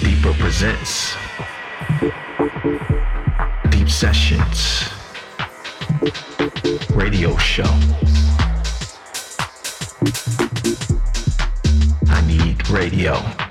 Deeper presents Deep Sessions Radio Show. I need radio.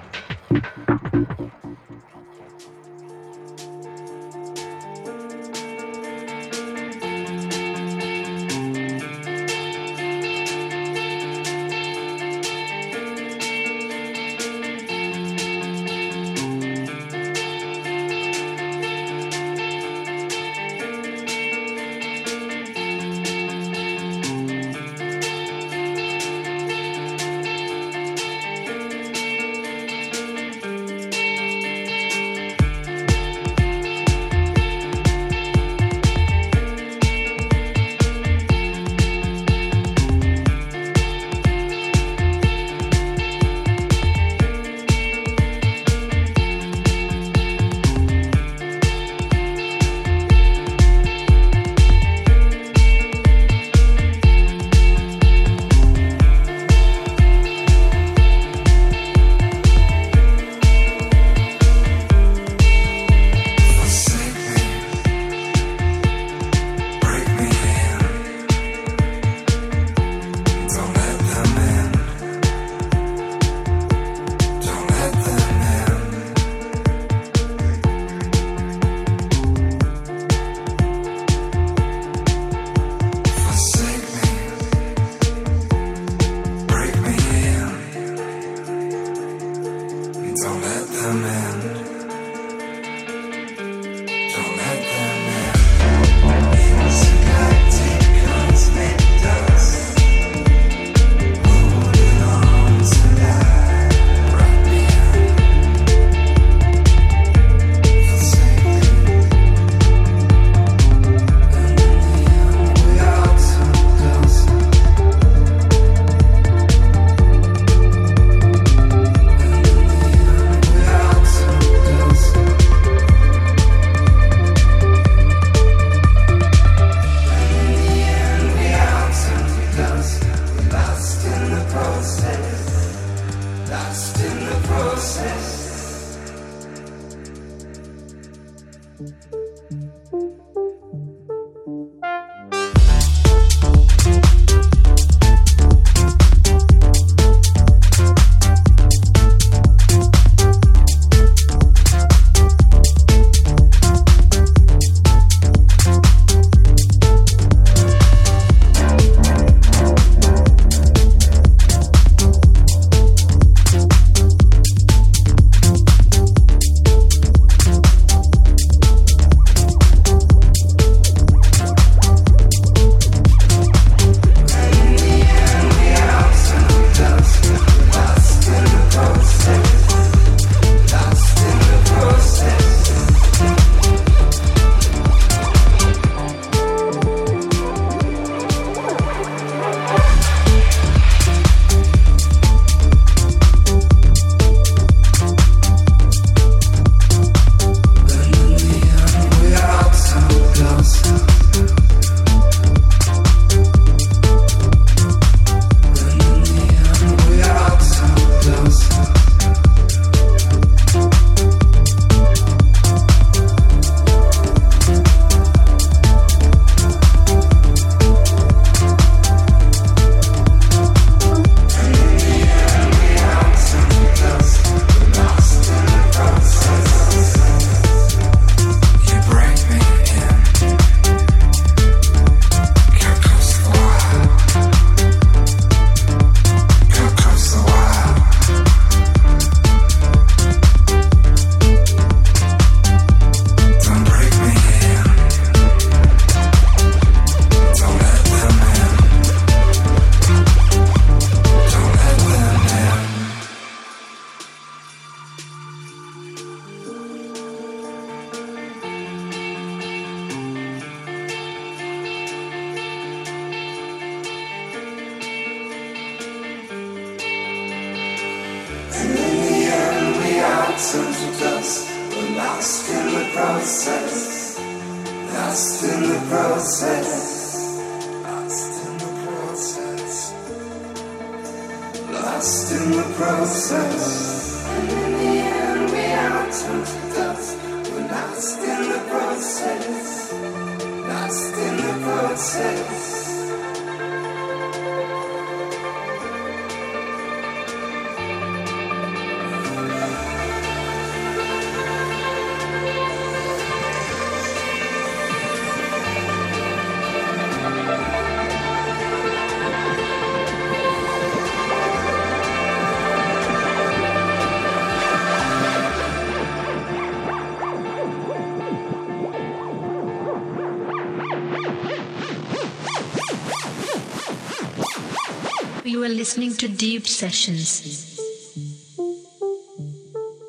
Listening to Deep Sessions.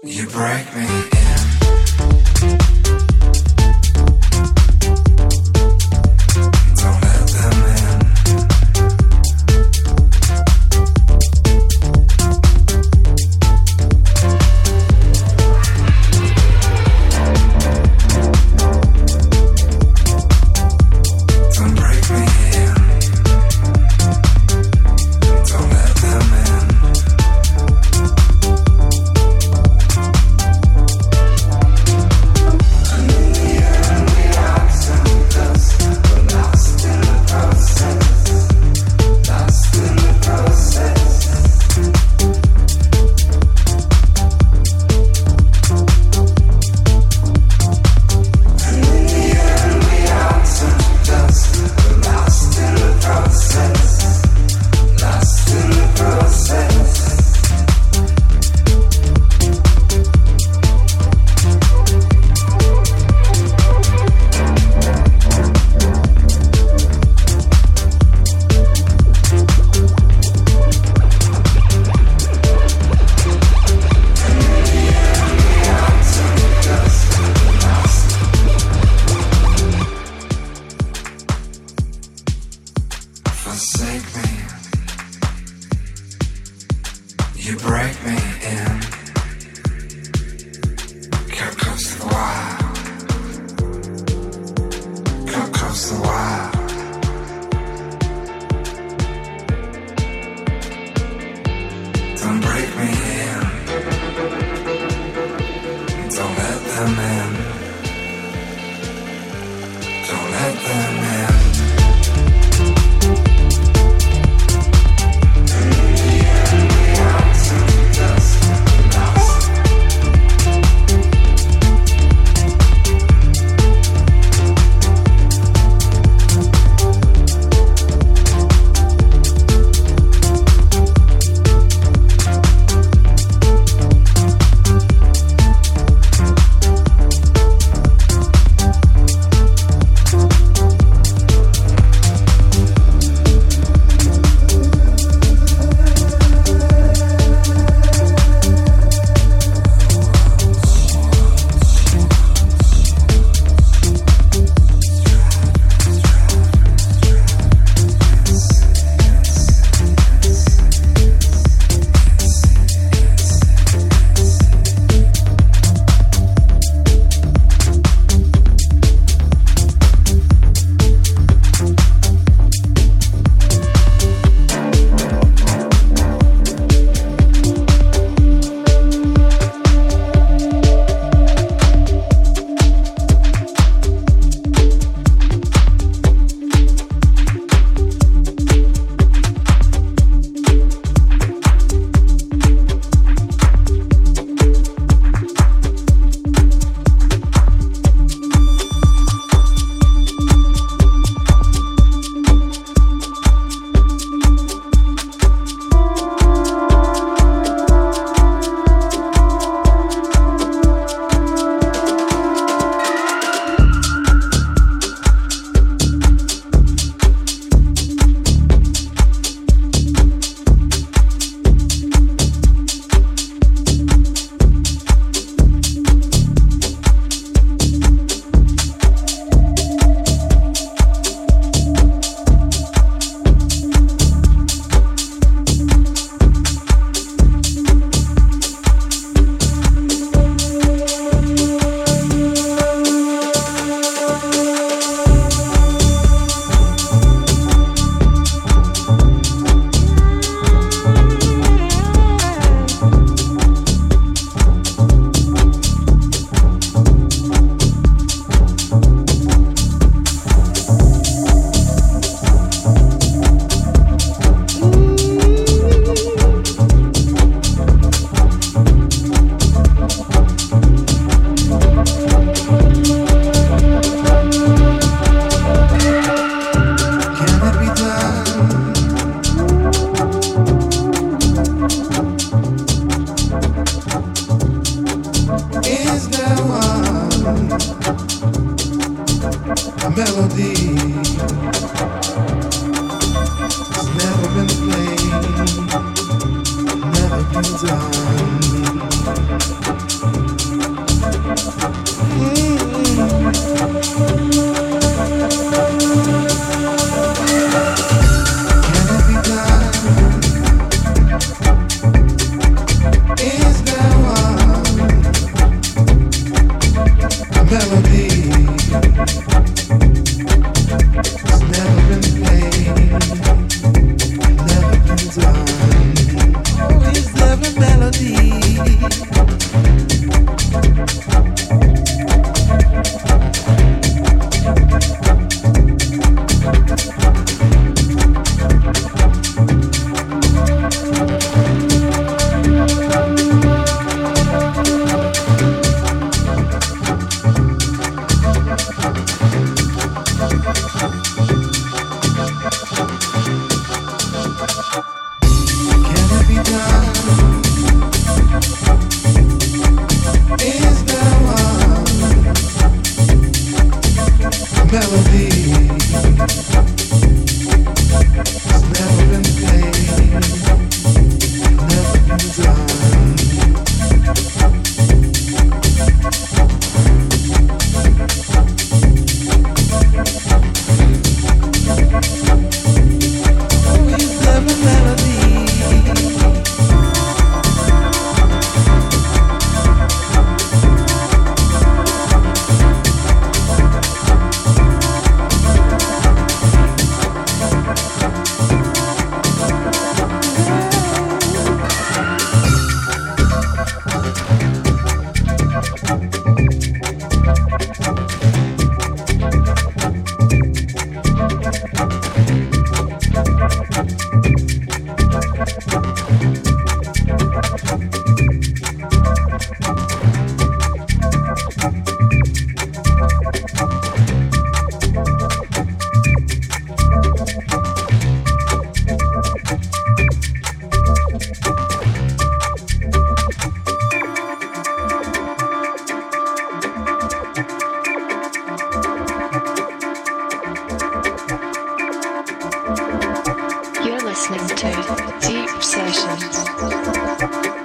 You break me. You're listening to Deep Sessions.